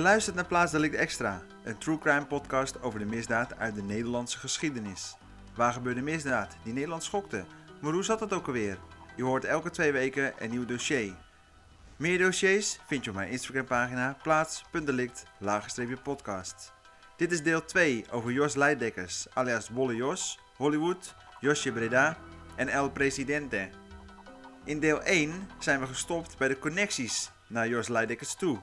Luistert naar Plaats Delict Extra, een true crime podcast over de misdaad uit de Nederlandse geschiedenis. Waar gebeurde misdaad die Nederland schokte? Maar hoe zat het ook alweer? Je hoort elke twee weken een nieuw dossier. Meer dossiers vind je op mijn Instagram pagina plaats.delict-podcast. Dit is deel 2 over Jos Leidekkers, alias Bolle Jos, Hollywood, Josje Breda en El Presidente. In deel 1 zijn we gestopt bij de connecties naar Jos Leidekkers toe.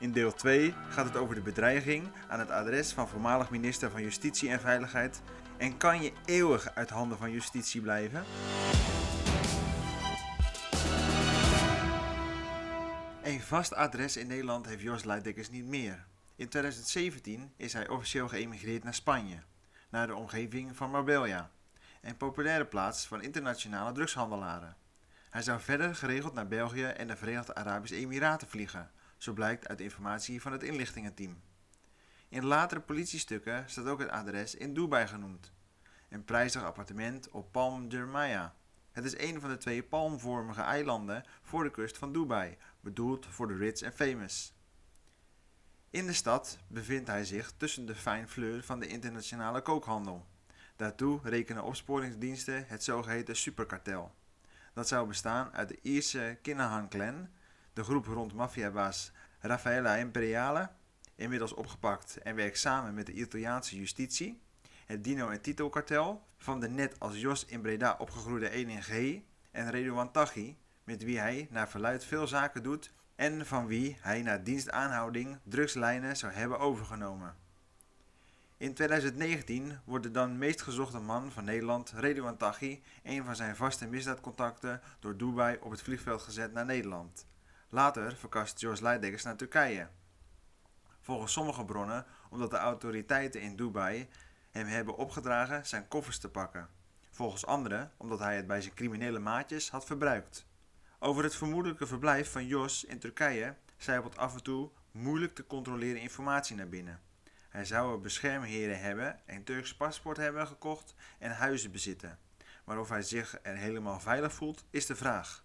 In deel 2 gaat het over de bedreiging aan het adres van voormalig minister van Justitie en Veiligheid. En kan je eeuwig uit handen van justitie blijven? Een vast adres in Nederland heeft Jos Leidekkers niet meer. In 2017 is hij officieel geëmigreerd naar Spanje, naar de omgeving van Marbella, een populaire plaats van internationale drugshandelaren. Hij zou verder geregeld naar België en de Verenigde Arabische Emiraten vliegen, zo blijkt uit informatie van het inlichtingenteam. In latere politiestukken staat ook het adres in Dubai genoemd. Een prijzig appartement op Palm Jumeirah. Het is een van de twee palmvormige eilanden voor de kust van Dubai, bedoeld voor de rich en famous. In de stad bevindt hij zich tussen de fine fleur van de internationale kookhandel. Daartoe rekenen opsporingsdiensten het zogeheten superkartel. Dat zou bestaan uit de Ierse Kinahan clan, de groep rond maffiabaas Raffaella Imperiale, inmiddels opgepakt en werkt samen met de Italiaanse justitie, het Dino en Tito kartel van de net als Jos in Breda opgegroeide 1G en Redouan Taghi, met wie hij naar verluid veel zaken doet en van wie hij na dienstaanhouding drugslijnen zou hebben overgenomen. In 2019 wordt de dan meest gezochte man van Nederland, Redouan Taghi, een van zijn vaste misdaadcontacten door Dubai op het vliegveld gezet naar Nederland. Later verkast George Leidekkers naar Turkije. Volgens sommige bronnen omdat de autoriteiten in Dubai hem hebben opgedragen zijn koffers te pakken. Volgens anderen omdat hij het bij zijn criminele maatjes had verbruikt. Over het vermoedelijke verblijf van Jos in Turkije zijpelt af en toe moeilijk te controleren informatie naar binnen. Hij zou er beschermheren hebben, een Turks paspoort hebben gekocht en huizen bezitten. Maar of hij zich er helemaal veilig voelt, is de vraag.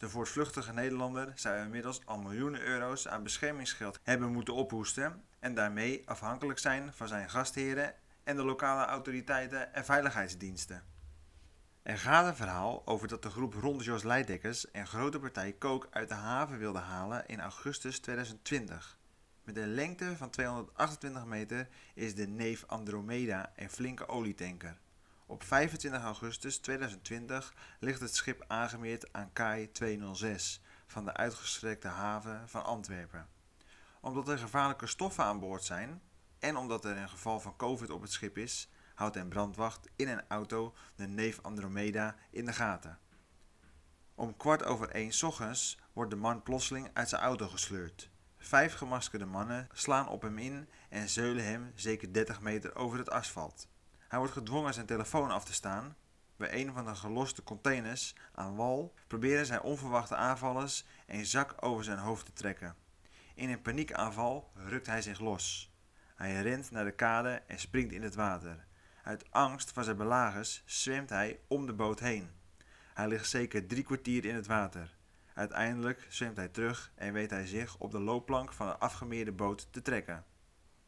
De voortvluchtige Nederlander zou inmiddels al miljoenen euro's aan beschermingsgeld hebben moeten ophoesten en daarmee afhankelijk zijn van zijn gastheren en de lokale autoriteiten en veiligheidsdiensten. Er gaat een verhaal over dat de groep rond Jos Leidekkers een grote partij kook uit de haven wilde halen in augustus 2020. Met een lengte van 228 meter is de neef Andromeda een flinke olietanker. Op 25 augustus 2020 ligt het schip aangemeerd aan Kai 206 van de uitgestrekte haven van Antwerpen. Omdat er gevaarlijke stoffen aan boord zijn en omdat er een geval van COVID op het schip is, houdt een brandwacht in een auto de neef Andromeda in de gaten. Om kwart over één ochtends wordt de man plotseling uit zijn auto gesleurd. Vijf gemaskerde mannen slaan op hem in en zeulen hem zeker 30 meter over het asfalt. Hij wordt gedwongen zijn telefoon af te staan. Bij een van de geloste containers aan wal proberen zijn onverwachte aanvallers een zak over zijn hoofd te trekken. In een paniekaanval rukt hij zich los. Hij rent naar de kade en springt in het water. Uit angst voor zijn belagers zwemt hij om de boot heen. Hij ligt zeker drie kwartier in het water. Uiteindelijk zwemt hij terug en weet hij zich op de loopplank van een afgemeerde boot te trekken.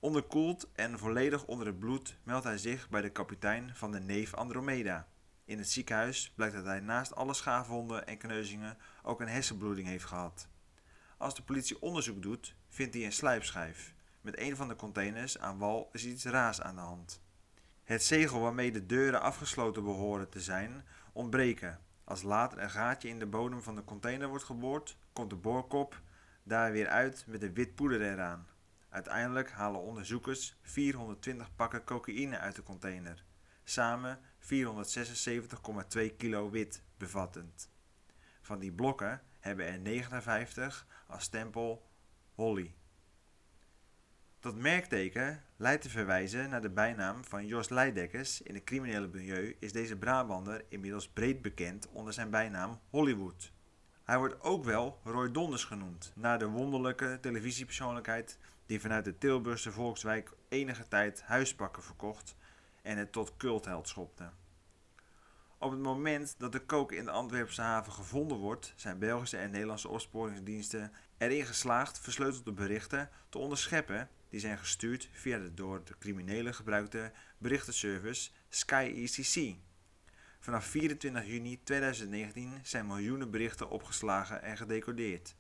Onderkoeld en volledig onder het bloed meldt hij zich bij de kapitein van de neef Andromeda. In het ziekenhuis blijkt dat hij naast alle schaafwonden en kneuzingen ook een hersenbloeding heeft gehad. Als de politie onderzoek doet, vindt hij een slijpschijf. Met een van de containers aan wal is iets raars aan de hand. Het zegel waarmee de deuren afgesloten behoren te zijn, ontbreken. Als later een gaatje in de bodem van de container wordt geboord, komt de boorkop daar weer uit met een wit poeder eraan. Uiteindelijk halen onderzoekers 420 pakken cocaïne uit de container, samen 476,2 kilo wit bevattend. Van die blokken hebben er 59 als stempel Holly. Dat merkteken leidt te verwijzen naar de bijnaam van Jos Leidekkers. In het criminele milieu is deze Brabander inmiddels breed bekend onder zijn bijnaam Hollywood. Hij wordt ook wel Roy Donders genoemd, naar de wonderlijke televisiepersoonlijkheid die vanuit de Tilburgse volkswijk enige tijd huispakken verkocht en het tot cultheld schopte. Op het moment dat de coke in de Antwerpse haven gevonden wordt, zijn Belgische en Nederlandse opsporingsdiensten erin geslaagd versleutelde berichten te onderscheppen die zijn gestuurd via de door de criminelen gebruikte berichtenservice Sky ECC. Vanaf 24 juni 2019 zijn miljoenen berichten opgeslagen en gedecodeerd.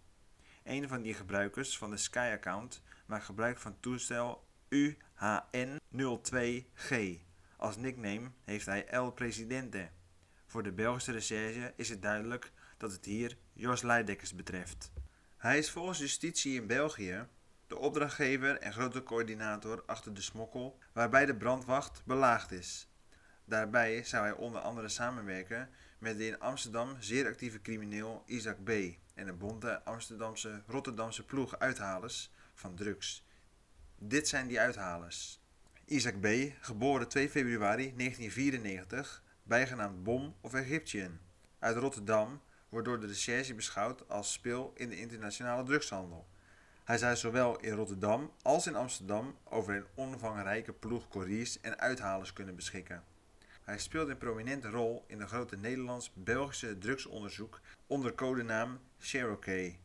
Een van die gebruikers van de Sky-account maakt gebruik van toestel UHN02G. Als nickname heeft hij El Presidente. Voor de Belgische recherche is het duidelijk dat het hier Jos Leidekkers betreft. Hij is volgens justitie in België de opdrachtgever en grote coördinator achter de smokkel waarbij de brandwacht belaagd is. Daarbij zou hij onder andere samenwerken met de in Amsterdam zeer actieve crimineel Isaac B. en de bonte Amsterdamse Rotterdamse ploeg uithalers van drugs. Dit zijn die uithalers. Isaac B., geboren 2 februari 1994, bijgenaamd Bom of Egyptian, uit Rotterdam, wordt door de recherche beschouwd als speel in de internationale drugshandel. Hij zou zowel in Rotterdam als in Amsterdam over een omvangrijke ploeg couriers en uithalers kunnen beschikken. Hij speelt een prominente rol in de grote Nederlands-Belgische drugsonderzoek onder codenaam Cherokee,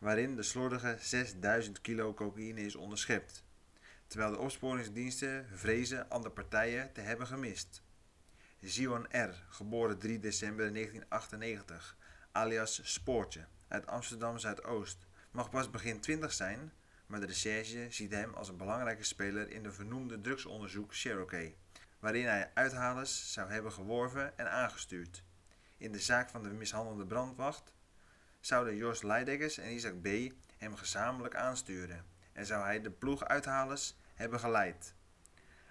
waarin de slordige 6000 kilo cocaïne is onderschept, terwijl de opsporingsdiensten vrezen andere partijen te hebben gemist. Zion R., geboren 3 december 1998, alias Spoortje, uit Amsterdam Zuidoost, mag pas begin 20 zijn, maar de recherche ziet hem als een belangrijke speler in de vernoemde drugsonderzoek Cherokee waarin hij uithalers zou hebben geworven en aangestuurd. In de zaak van de mishandelde brandwacht zouden Jos Leideggers en Isaac B. hem gezamenlijk aansturen en zou hij de ploeg uithalers hebben geleid.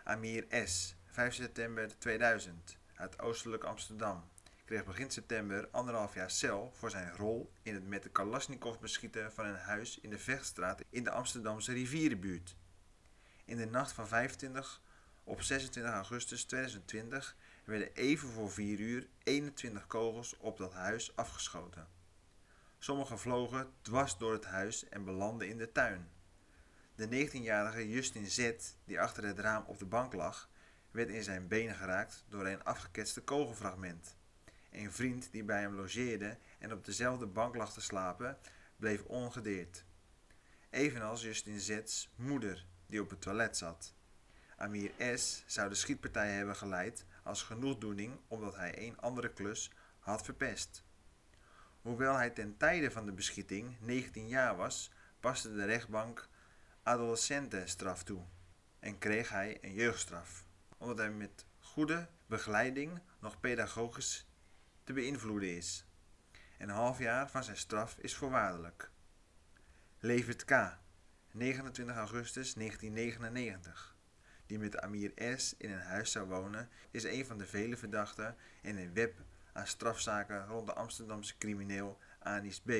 Amir S., 5 september 2000, uit oostelijk Amsterdam, kreeg begin september anderhalf jaar cel voor zijn rol in het met de Kalasnikov beschieten van een huis in de Vechtstraat in de Amsterdamse rivierenbuurt. In de nacht van 25 op 26 augustus 2020 werden even voor 4 uur 21 kogels op dat huis afgeschoten. Sommige vlogen dwars door het huis en belanden in de tuin. De 19-jarige Justin Z, die achter het raam op de bank lag, werd in zijn benen geraakt door een afgeketste kogelfragment. Een vriend die bij hem logeerde en op dezelfde bank lag te slapen, bleef ongedeerd. Evenals Justin Z's moeder, die op het toilet zat. Amir S. zou de schietpartij hebben geleid als genoegdoening omdat hij een andere klus had verpest. Hoewel hij ten tijde van de beschieting 19 jaar was, paste de rechtbank adolescentenstraf toe en kreeg hij een jeugdstraf, omdat hij met goede begeleiding nog pedagogisch te beïnvloeden is. Een half jaar van zijn straf is voorwaardelijk. Levert K. 29 augustus 1999 die met Amir S. in een huis zou wonen, is een van de vele verdachten in een web aan strafzaken rond de Amsterdamse crimineel Anis B.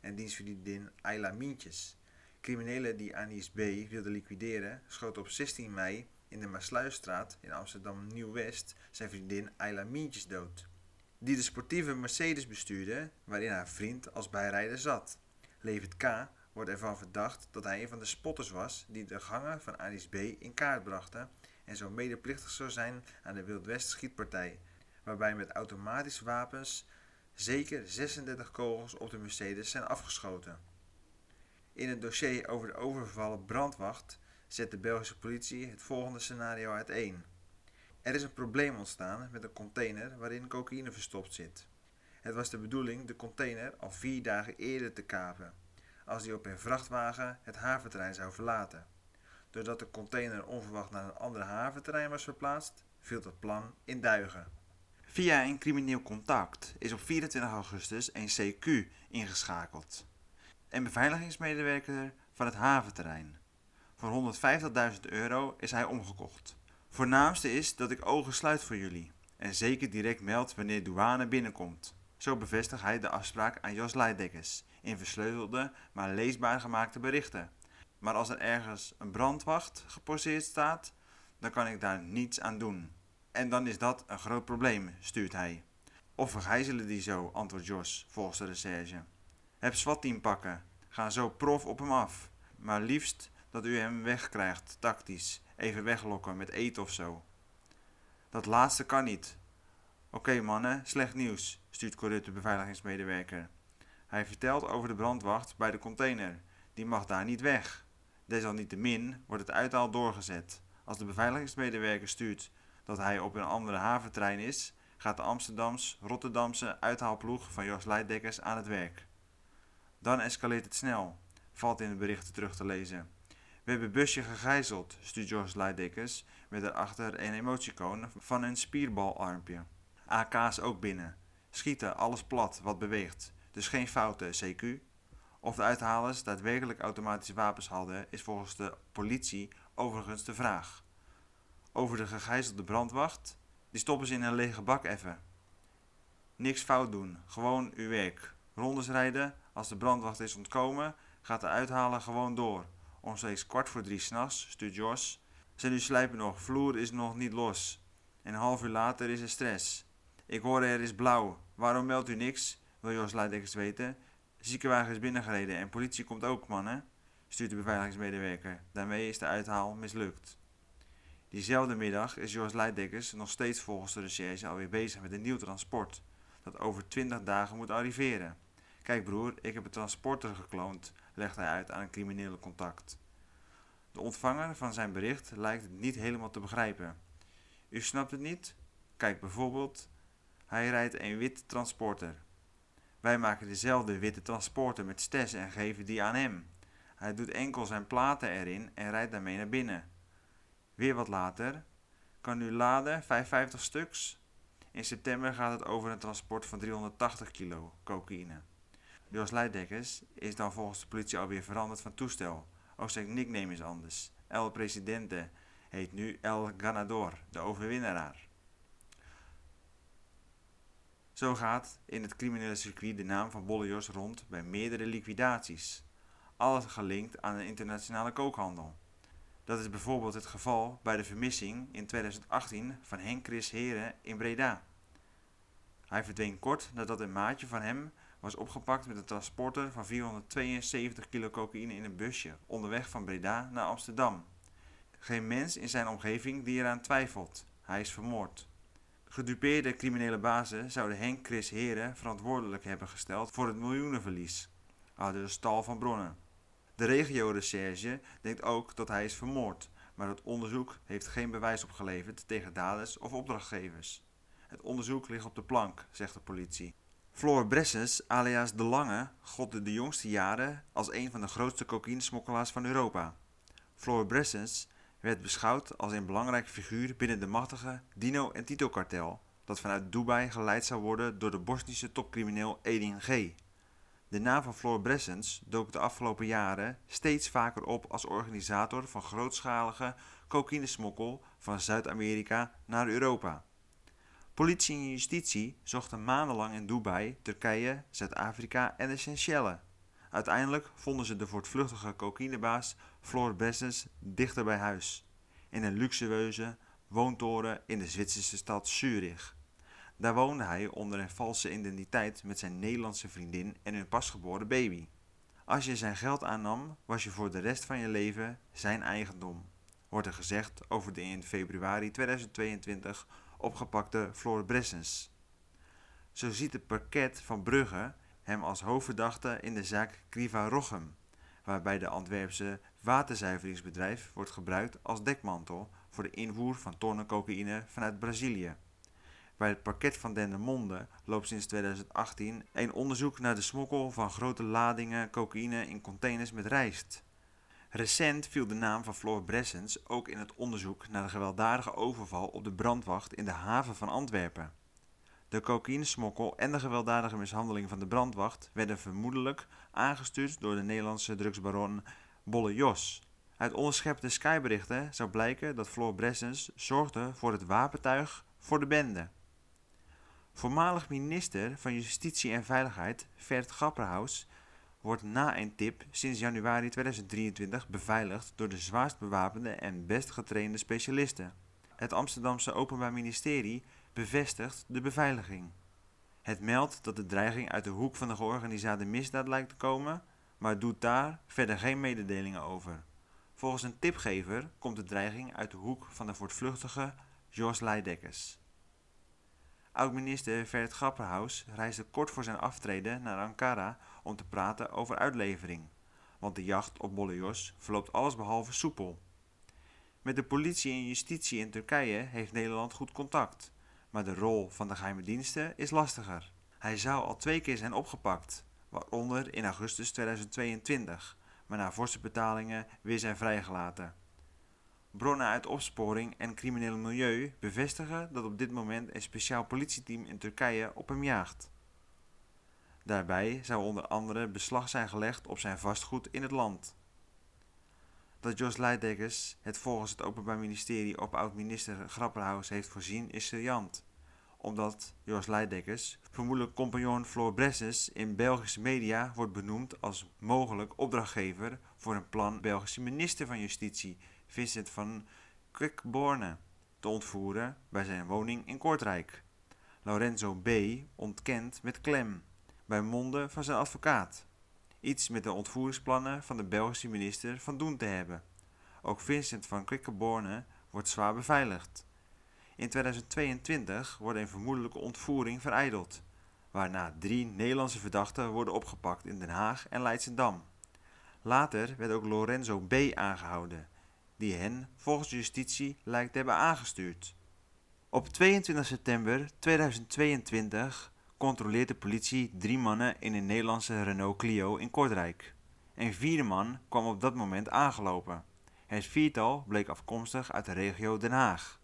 en dienstvriendin Ayla Mientjes. Criminelen die Anis B. wilden liquideren, schoten op 16 mei in de Maasluisstraat in Amsterdam Nieuw-West zijn vriendin Ayla Mientjes dood. Die de sportieve Mercedes bestuurde, waarin haar vriend als bijrijder zat. Levert K wordt ervan verdacht dat hij een van de spotters was die de gangen van Anis B. in kaart brachten en zo medeplichtig zou zijn aan de Wildwest schietpartij, waarbij met automatische wapens zeker 36 kogels op de Mercedes zijn afgeschoten. In het dossier over de overvallen brandwacht zet de Belgische politie het volgende scenario uiteen. Er is een probleem ontstaan met een container waarin cocaïne verstopt zit. Het was de bedoeling de container al vier dagen eerder te kapen als die op een vrachtwagen het haventerrein zou verlaten. Doordat de container onverwacht naar een andere haventerrein was verplaatst, viel het plan in duigen. Via een crimineel contact is op 24 augustus een CQ ingeschakeld. Een beveiligingsmedewerker van het haventerrein. Voor 150.000 euro is hij omgekocht. Voornaamste is dat ik ogen sluit voor jullie en zeker direct meld wanneer douane binnenkomt. Zo bevestigt hij de afspraak aan Jos Leidekkers in versleutelde, maar leesbaar gemaakte berichten. Maar als er ergens een brandwacht geposeerd staat, dan kan ik daar niets aan doen. En dan is dat een groot probleem, stuurt hij. Of vergijzelen die zo, antwoordt Jos, volgens de recherche. Heb SWAT-team pakken, ga zo prof op hem af. Maar liefst dat u hem wegkrijgt, tactisch, even weglokken met eten of zo. Dat laatste kan niet, Oké mannen, slecht nieuws, stuurt Corrut de beveiligingsmedewerker. Hij vertelt over de brandwacht bij de container. Die mag daar niet weg. Desalniettemin wordt het uithaal doorgezet. Als de beveiligingsmedewerker stuurt dat hij op een andere haventrein is, gaat de Amsterdams-Rotterdamse uithaalploeg van Jos Leiddekkers aan het werk. Dan escaleert het snel, valt in de berichten terug te lezen. We hebben busje gegijzeld, stuurt Jos Leiddekkers met daarachter een emoticoon van een spierbalarmpje. AK's ook binnen. Schieten, alles plat wat beweegt. Dus geen fouten, CQ. Of de uithalers daadwerkelijk automatische wapens hadden, is volgens de politie overigens de vraag. Over de gegijzelde brandwacht, die stoppen ze in een lege bak even. Niks fout doen, gewoon uw werk. Rondes rijden, als de brandwacht is ontkomen, gaat de uithalen gewoon door. Omstreeks kwart voor drie s'nachts stuurt Jos. Ze nu slijpen nog, vloer is nog niet los. En een half uur later is er stress. Ik hoor er is blauw. Waarom meldt u niks? Wil Jos Leidekkers weten. Ziekenwagen is binnengereden en politie komt ook, mannen, stuurt de beveiligingsmedewerker. Daarmee is de uithaal mislukt. Diezelfde middag is Jos Leidekkers nog steeds volgens de recherche alweer bezig met een nieuw transport, dat over 20 dagen moet arriveren. Kijk broer, ik heb een transporter gekloond, legt hij uit aan een criminele contact. De ontvanger van zijn bericht lijkt het niet helemaal te begrijpen. U snapt het niet? Kijk bijvoorbeeld, hij rijdt een wit transporter. Wij maken dezelfde witte transporter met stes en geven die aan hem. Hij doet enkel zijn platen erin en rijdt daarmee naar binnen. Weer wat later. Kan u laden 55 stuks? In september gaat het over een transport van 380 kilo cocaïne. Jos Leiddekkers is dan volgens de politie alweer veranderd van toestel. Ook zijn nickname is anders. El Presidente heet nu El Ganador, de overwinnaar. Zo gaat in het criminele circuit de naam van Bollejos rond bij meerdere liquidaties. Alles gelinkt aan een internationale kookhandel. Dat is bijvoorbeeld het geval bij de vermissing in 2018 van Henk Chris Heren in Breda. Hij verdween kort nadat een maatje van hem was opgepakt met een transporter van 472 kilo cocaïne in een busje onderweg van Breda naar Amsterdam. Geen mens in zijn omgeving die eraan twijfelt. Hij is vermoord. Gedupeerde criminele bazen zouden Henk Chris Heren verantwoordelijk hebben gesteld voor het miljoenenverlies, de stal van bronnen. De regio-recherche denkt ook dat hij is vermoord, maar het onderzoek heeft geen bewijs opgeleverd tegen daders of opdrachtgevers. Het onderzoek ligt op de plank, zegt de politie. Floor Bressens, alias De Lange, godde de jongste jaren als een van de grootste cocaïnesmokkelaars van Europa. Floor Bressens werd beschouwd als een belangrijke figuur binnen de machtige Dino en Tito kartel dat vanuit Dubai geleid zou worden door de Bosnische topcrimineel Edin G. De naam van Floor Bressens dook de afgelopen jaren steeds vaker op als organisator van grootschalige cocaïnesmokkel van Zuid-Amerika naar Europa. Politie en justitie zochten maandenlang in Dubai, Turkije, Zuid-Afrika en de. Uiteindelijk vonden ze de voortvluchtige cocaïnebaas Floor Bressens dichter bij huis, in een luxueuze woontoren in de Zwitserse stad Zurich. Daar woonde hij onder een valse identiteit met zijn Nederlandse vriendin en hun pasgeboren baby. Als je zijn geld aannam, was je voor de rest van je leven zijn eigendom, wordt er gezegd over de in februari 2022 opgepakte Floor Bressens. Zo ziet het parket van Brugge hem als hoofdverdachte in de zaak Kriva Rochem, waarbij de Antwerpse waterzuiveringsbedrijf wordt gebruikt als dekmantel voor de invoer van tonnen cocaïne vanuit Brazilië. Bij het parket van Dendermonde loopt sinds 2018 een onderzoek naar de smokkel van grote ladingen cocaïne in containers met rijst. Recent viel de naam van Floor Bressens ook in het onderzoek naar de gewelddadige overval op de brandwacht in de haven van Antwerpen. De cocaïnesmokkel en de gewelddadige mishandeling van de brandwacht werden vermoedelijk aangestuurd door de Nederlandse drugsbaron Bolle Jos. Uit onderschepte skyberichten zou blijken dat Floor Bressens zorgde voor het wapentuig voor de bende. Voormalig minister van Justitie en Veiligheid Vert Grapperhaus wordt na een tip sinds januari 2023 beveiligd door de zwaarst bewapende en best getrainde specialisten. Het Amsterdamse Openbaar Ministerie bevestigt de beveiliging. Het meldt dat de dreiging uit de hoek van de georganiseerde misdaad lijkt te komen, maar doet daar verder geen mededelingen over. Volgens een tipgever komt de dreiging uit de hoek van de voortvluchtige Jos Leidekkers. Oud-minister Vert Grapperhaus reisde kort voor zijn aftreden naar Ankara om te praten over uitlevering, want de jacht op Bollojos verloopt allesbehalve soepel. Met de politie en justitie in Turkije heeft Nederland goed contact, maar de rol van de geheime diensten is lastiger. Hij zou al twee keer zijn opgepakt, waaronder in augustus 2022, maar na forse betalingen weer zijn vrijgelaten. Bronnen uit opsporing en crimineel milieu bevestigen dat op dit moment een speciaal politieteam in Turkije op hem jaagt. Daarbij zou onder andere beslag zijn gelegd op zijn vastgoed in het land. Dat Jos Leidekkers het volgens het Openbaar Ministerie op oud-minister Grapperhaus heeft voorzien is seriant omdat Jos Leidekkers, vermoedelijk compagnon Floor Bresses, in Belgische media wordt benoemd als mogelijk opdrachtgever voor een plan Belgische minister van Justitie Vincent van Quickborne te ontvoeren bij zijn woning in Kortrijk. Lorenzo B. ontkent met klem, bij monden van zijn advocaat, iets met de ontvoeringsplannen van de Belgische minister van doen te hebben. Ook Vincent van Quickenborne wordt zwaar beveiligd. In 2022 wordt een vermoedelijke ontvoering vereideld, waarna drie Nederlandse verdachten worden opgepakt in Den Haag en Leidsendam. Later werd ook Lorenzo B. aangehouden, die hen volgens justitie lijkt te hebben aangestuurd. Op 22 september 2022 controleert de politie drie mannen in een Nederlandse Renault Clio in Kortrijk. Een vierde man kwam op dat moment aangelopen. Het viertal bleek afkomstig uit de regio Den Haag.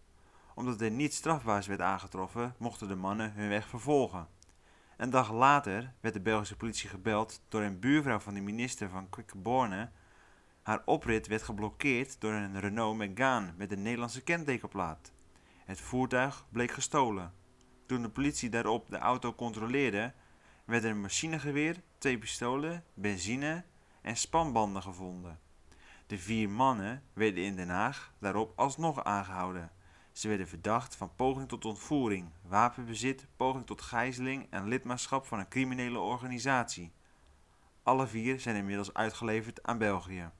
Omdat er niets strafbaars werd aangetroffen, mochten de mannen hun weg vervolgen. Een dag later werd de Belgische politie gebeld door een buurvrouw van de minister van Quickenborne haar oprit werd geblokkeerd door een Renault Megane met een Nederlandse kentekenplaat. Het voertuig bleek gestolen. Toen de politie daarop de auto controleerde, werden een machinegeweer, twee pistolen, benzine en spanbanden gevonden. De vier mannen werden in Den Haag daarop alsnog aangehouden. Ze werden verdacht van poging tot ontvoering, wapenbezit, poging tot gijzeling en lidmaatschap van een criminele organisatie. Alle vier zijn inmiddels uitgeleverd aan België.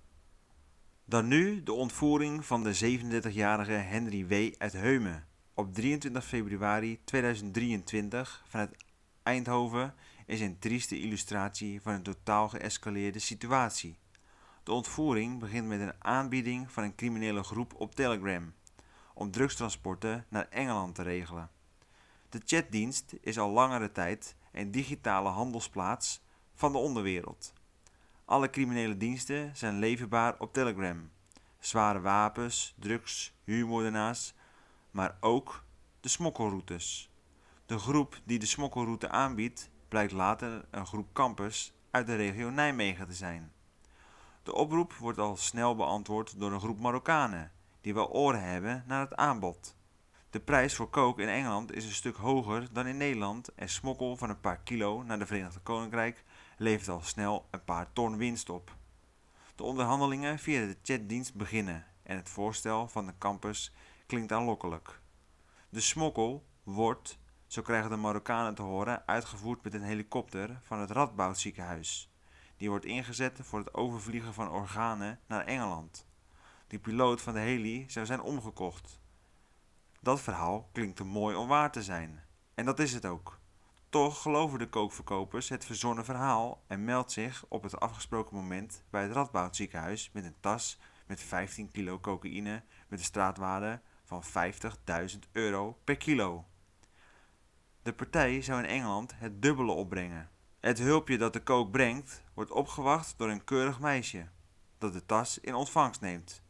Dan nu de ontvoering van de 37-jarige Henry W. uit Heumen. Op 23 februari 2023 vanuit Eindhoven is een trieste illustratie van een totaal geëscaleerde situatie. De ontvoering begint met een aanbieding van een criminele groep op Telegram om drugstransporten naar Engeland te regelen. De chatdienst is al langere tijd een digitale handelsplaats van de onderwereld. Alle criminele diensten zijn leverbaar op Telegram. Zware wapens, drugs, huurmoordenaars, maar ook de smokkelroutes. De groep die de smokkelroute aanbiedt, blijkt later een groep kampers uit de regio Nijmegen te zijn. De oproep wordt al snel beantwoord door een groep Marokkanen die wel oren hebben naar het aanbod. De prijs voor kook in Engeland is een stuk hoger dan in Nederland en smokkel van een paar kilo naar de Verenigd Koninkrijk levert al snel een paar ton winst op. De onderhandelingen via de chatdienst beginnen en het voorstel van de campus klinkt aanlokkelijk. De smokkel wordt, zo krijgen de Marokkanen te horen, uitgevoerd met een helikopter van het Radboud ziekenhuis. Die wordt ingezet voor het overvliegen van organen naar Engeland. Die piloot van de heli zou zijn omgekocht. Dat verhaal klinkt te mooi om waar te zijn. En dat is het ook. Toch geloven de kookverkopers het verzonnen verhaal en meldt zich op het afgesproken moment bij het Radboud ziekenhuis met een tas met 15 kilo cocaïne met een straatwaarde van 50.000 euro per kilo. De partij zou in Engeland het dubbele opbrengen. Het hulpje dat de kook brengt wordt opgewacht door een keurig meisje dat de tas in ontvangst neemt.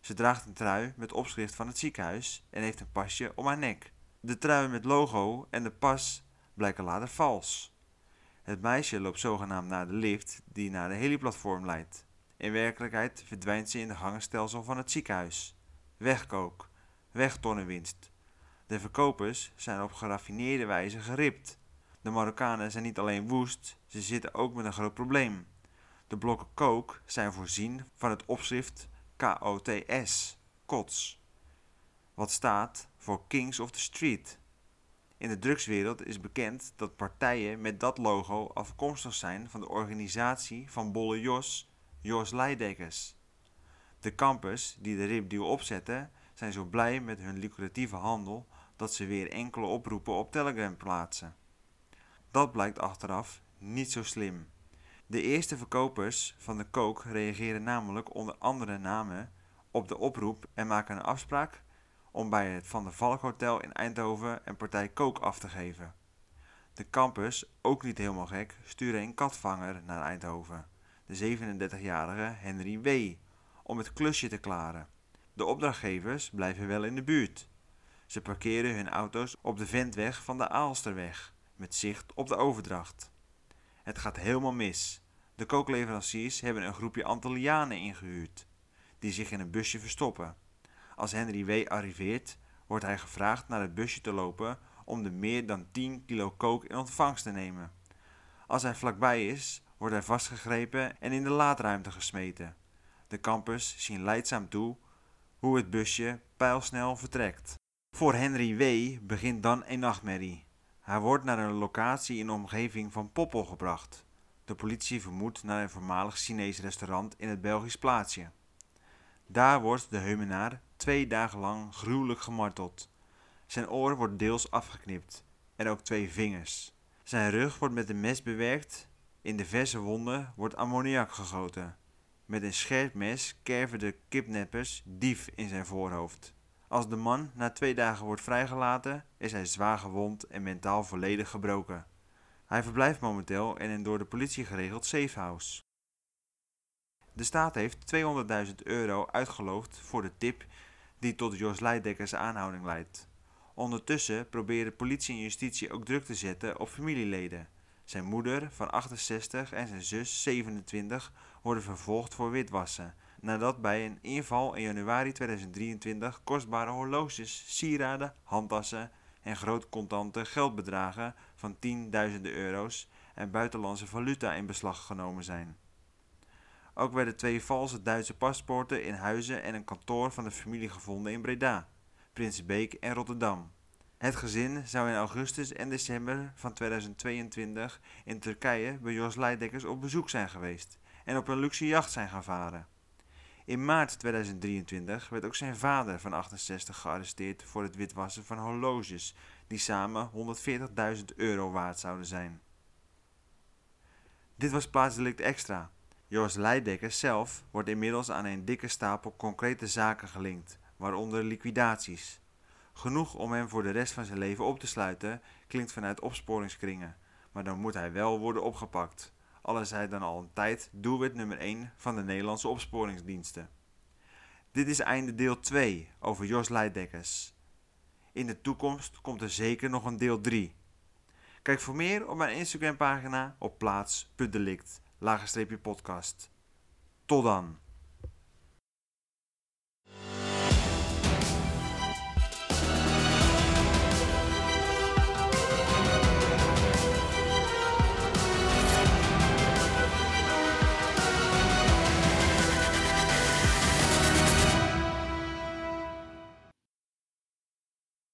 Ze draagt een trui met opschrift van het ziekenhuis en heeft een pasje om haar nek. De trui met logo en de pas blijken later vals. Het meisje loopt zogenaamd naar de lift die naar de heliplatform leidt. In werkelijkheid verdwijnt ze in de gangenstelsel van het ziekenhuis. Wegkook, wegtonnenwinst. De verkopers zijn op geraffineerde wijze geript. De Marokkanen zijn niet alleen woest, ze zitten ook met een groot probleem. De blokken kook zijn voorzien van het opschrift KOTS, KOTS, wat staat voor Kings of the Street. In de drugswereld is bekend dat partijen met dat logo afkomstig zijn van de organisatie van Bolle Jos, Jos Leidekkers. De campers die de ribdeal opzetten zijn zo blij met hun lucratieve handel dat ze weer enkele oproepen op Telegram plaatsen. Dat blijkt achteraf niet zo slim. De eerste verkopers van de kook reageren namelijk onder andere namen op de oproep en maken een afspraak om bij het Van der Valk Hotel in Eindhoven een partij kook af te geven. De campus, ook niet helemaal gek, sturen een katvanger naar Eindhoven, de 37-jarige Henry W., om het klusje te klaren. De opdrachtgevers blijven wel in de buurt. Ze parkeren hun auto's op de ventweg van de Aalsterweg, met zicht op de overdracht. Het gaat helemaal mis. De kookleveranciers hebben een groepje Antillianen ingehuurd, die zich in een busje verstoppen. Als Henry W. arriveert, wordt hij gevraagd naar het busje te lopen om de meer dan 10 kilo kook in ontvangst te nemen. Als hij vlakbij is, wordt hij vastgegrepen en in de laadruimte gesmeten. De campers zien leidzaam toe hoe het busje pijlsnel vertrekt. Voor Henry W. begint dan een nachtmerrie. Hij wordt naar een locatie in de omgeving van Poppel gebracht. De politie vermoedt naar een voormalig Chinees restaurant in het Belgisch plaatsje. Daar wordt de heumenaar twee dagen lang gruwelijk gemarteld. Zijn oor wordt deels afgeknipt en ook twee vingers. Zijn rug wordt met een mes bewerkt. In de verse wonden wordt ammoniak gegoten. Met een scherp mes kerven de kidnappers dief in zijn voorhoofd. Als de man na twee dagen wordt vrijgelaten, is hij zwaar gewond en mentaal volledig gebroken. Hij verblijft momenteel in een door de politie geregeld safehouse. De staat heeft 200.000 euro uitgeloofd voor de tip die tot Jos Leidekkers aanhouding leidt. Ondertussen proberen politie en justitie ook druk te zetten op familieleden. Zijn moeder van 68 en zijn zus 27 worden vervolgd voor witwassen nadat bij een inval in januari 2023 kostbare horloges, sieraden, handtassen en groot contante geldbedragen van tienduizenden euro's en buitenlandse valuta in beslag genomen zijn. Ook werden twee valse Duitse paspoorten in huizen en een kantoor van de familie gevonden in Breda, Prinsenbeek en Rotterdam. Het gezin zou in augustus en december van 2022 in Turkije bij Jos Leidekkers op bezoek zijn geweest en op een luxe jacht zijn gaan varen. In maart 2023 werd ook zijn vader van 68 gearresteerd voor het witwassen van horloges, die samen 140.000 euro waard zouden zijn. Dit was plaatsdelict extra. Joris Leidekker zelf wordt inmiddels aan een dikke stapel concrete zaken gelinkt, waaronder liquidaties. Genoeg om hem voor de rest van zijn leven op te sluiten, klinkt vanuit opsporingskringen, maar dan moet hij wel worden opgepakt al hij dan al een tijd doelwit nummer 1 van de Nederlandse opsporingsdiensten. Dit is einde deel 2 over Jos Leidekkers. In de toekomst komt er zeker nog een deel 3. Kijk voor meer op mijn Instagram pagina op plaats.delict, lagerstreepje podcast. Tot dan!